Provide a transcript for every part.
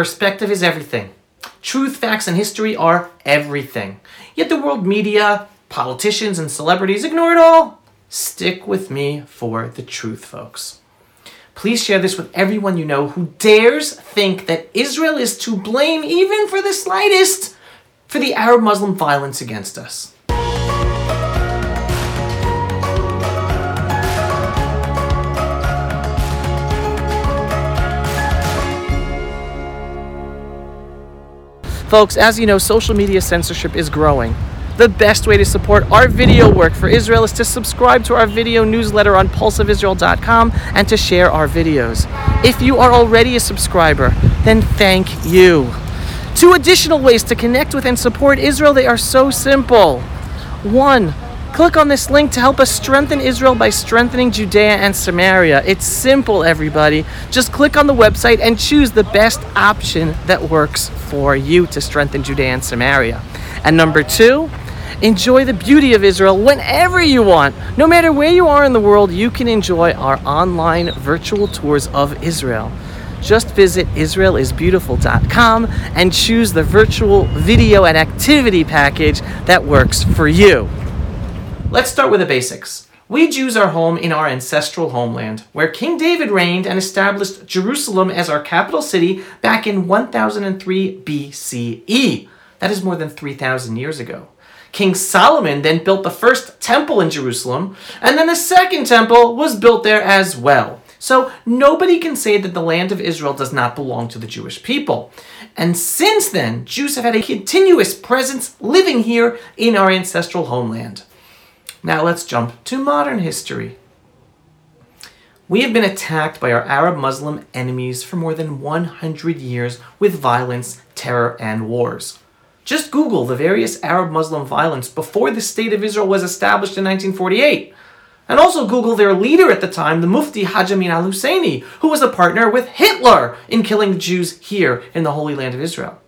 perspective is everything. Truth, facts, and history are everything. Yet the world media, politicians, and celebrities ignore it all. Stick with me for the truth, folks. Please share this with everyone you know who dares think that Israel is to blame, even for the slightest, for the Arab Muslim violence against us. Folks, as you know, social media censorship is growing. The best way to support our video work for Israel is to subscribe to our video newsletter on pulseofisrael.com and to share our videos. If you are already a subscriber, then thank you. Two additional ways to connect with and support Israel, they are so simple. One, Click on this link to help us strengthen Israel by strengthening Judea and Samaria. It's simple, everybody. Just click on the website and choose the best option that works for you to strengthen Judea and Samaria. And number two, enjoy the beauty of Israel whenever you want. No matter where you are in the world, you can enjoy our online virtual tours of Israel. Just visit israelisbeautiful.com and choose the virtual video and activity package that works for you. Let's start with the basics. We Jews are home in our ancestral homeland, where King David reigned and established Jerusalem as our capital city back in 1003 BCE. That is more than 3,000 years ago. King Solomon then built the first temple in Jerusalem, and then the second temple was built there as well. So nobody can say that the land of Israel does not belong to the Jewish people. And since then, Jews have had a continuous presence living here in our ancestral homeland. Now let's jump to modern history. We have been attacked by our Arab Muslim enemies for more than 100 years with violence, terror, and wars. Just Google the various Arab Muslim violence before the State of Israel was established in 1948. And also Google their leader at the time, the Mufti Haj Amin al Husseini, who was a partner with Hitler in killing Jews here in the Holy Land of Israel.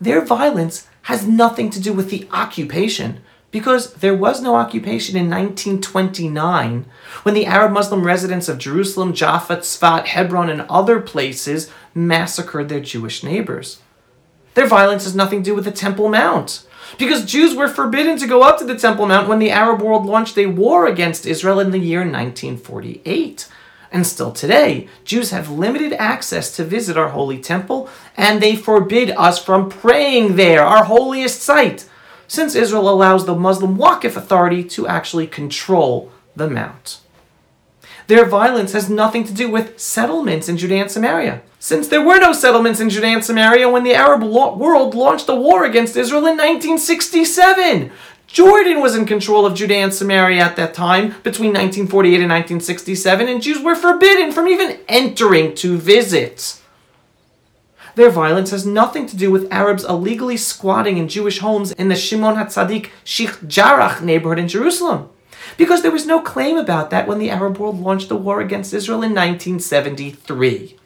Their violence has nothing to do with the occupation, because there was no occupation in 1929 when the Arab Muslim residents of Jerusalem, Jaffa, Tzfat, Hebron, and other places massacred their Jewish neighbors. Their violence has nothing to do with the Temple Mount, because Jews were forbidden to go up to the Temple Mount when the Arab world launched a war against Israel in the year 1948. And still today, Jews have limited access to visit our holy temple, and they forbid us from praying there, our holiest site since Israel allows the Muslim Waqf authority to actually control the mount. Their violence has nothing to do with settlements in Judea and Samaria, since there were no settlements in Judea and Samaria when the Arab lo- world launched a war against Israel in 1967. Jordan was in control of Judea and Samaria at that time, between 1948 and 1967, and Jews were forbidden from even entering to visit. Their violence has nothing to do with Arabs illegally squatting in Jewish homes in the Shimon HaTzadik Sheikh Jarrah neighborhood in Jerusalem. Because there was no claim about that when the Arab world launched the war against Israel in 1973.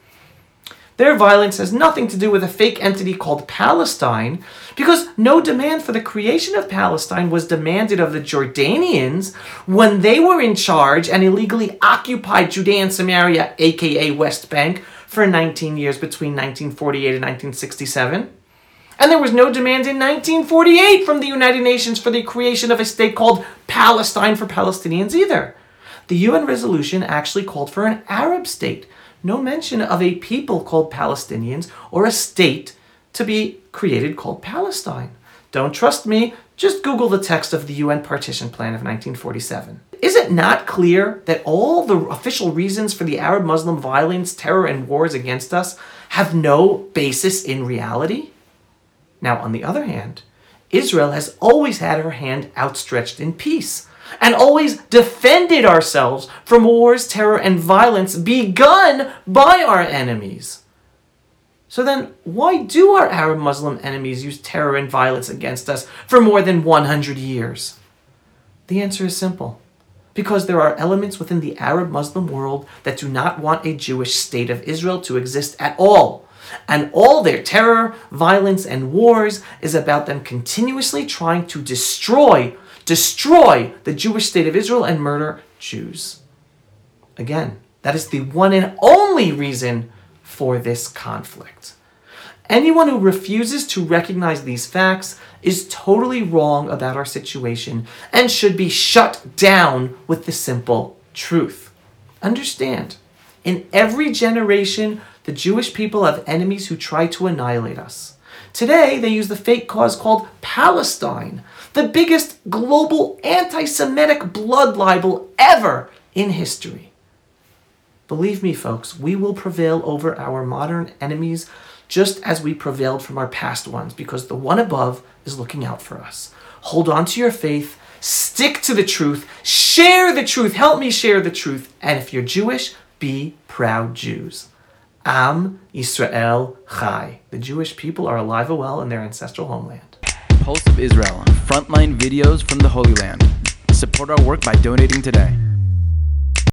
Their violence has nothing to do with a fake entity called Palestine, because no demand for the creation of Palestine was demanded of the Jordanians when they were in charge and illegally occupied Judea and Samaria, aka West Bank, for 19 years between 1948 and 1967. And there was no demand in 1948 from the United Nations for the creation of a state called Palestine for Palestinians either. The UN resolution actually called for an Arab state, no mention of a people called Palestinians or a state to be created called Palestine. Don't trust me, just Google the text of the UN Partition Plan of 1947. Is it not clear that all the official reasons for the Arab Muslim violence, terror, and wars against us have no basis in reality? Now, on the other hand, Israel has always had her hand outstretched in peace and always defended ourselves from wars, terror, and violence begun by our enemies. So then, why do our Arab Muslim enemies use terror and violence against us for more than 100 years? The answer is simple. Because there are elements within the Arab Muslim world that do not want a Jewish state of Israel to exist at all. And all their terror, violence, and wars is about them continuously trying to destroy, destroy the Jewish state of Israel and murder Jews. Again, that is the one and only reason for this conflict. Anyone who refuses to recognize these facts is totally wrong about our situation and should be shut down with the simple truth. Understand, in every generation, the Jewish people have enemies who try to annihilate us. Today, they use the fake cause called Palestine, the biggest global anti Semitic blood libel ever in history. Believe me, folks, we will prevail over our modern enemies just as we prevailed from our past ones because the one above is looking out for us. Hold on to your faith, stick to the truth, share the truth, help me share the truth, and if you're Jewish, be proud Jews. Am Yisrael Chai. The Jewish people are alive and well in their ancestral homeland. Pulse of Israel, frontline videos from the Holy Land. Support our work by donating today.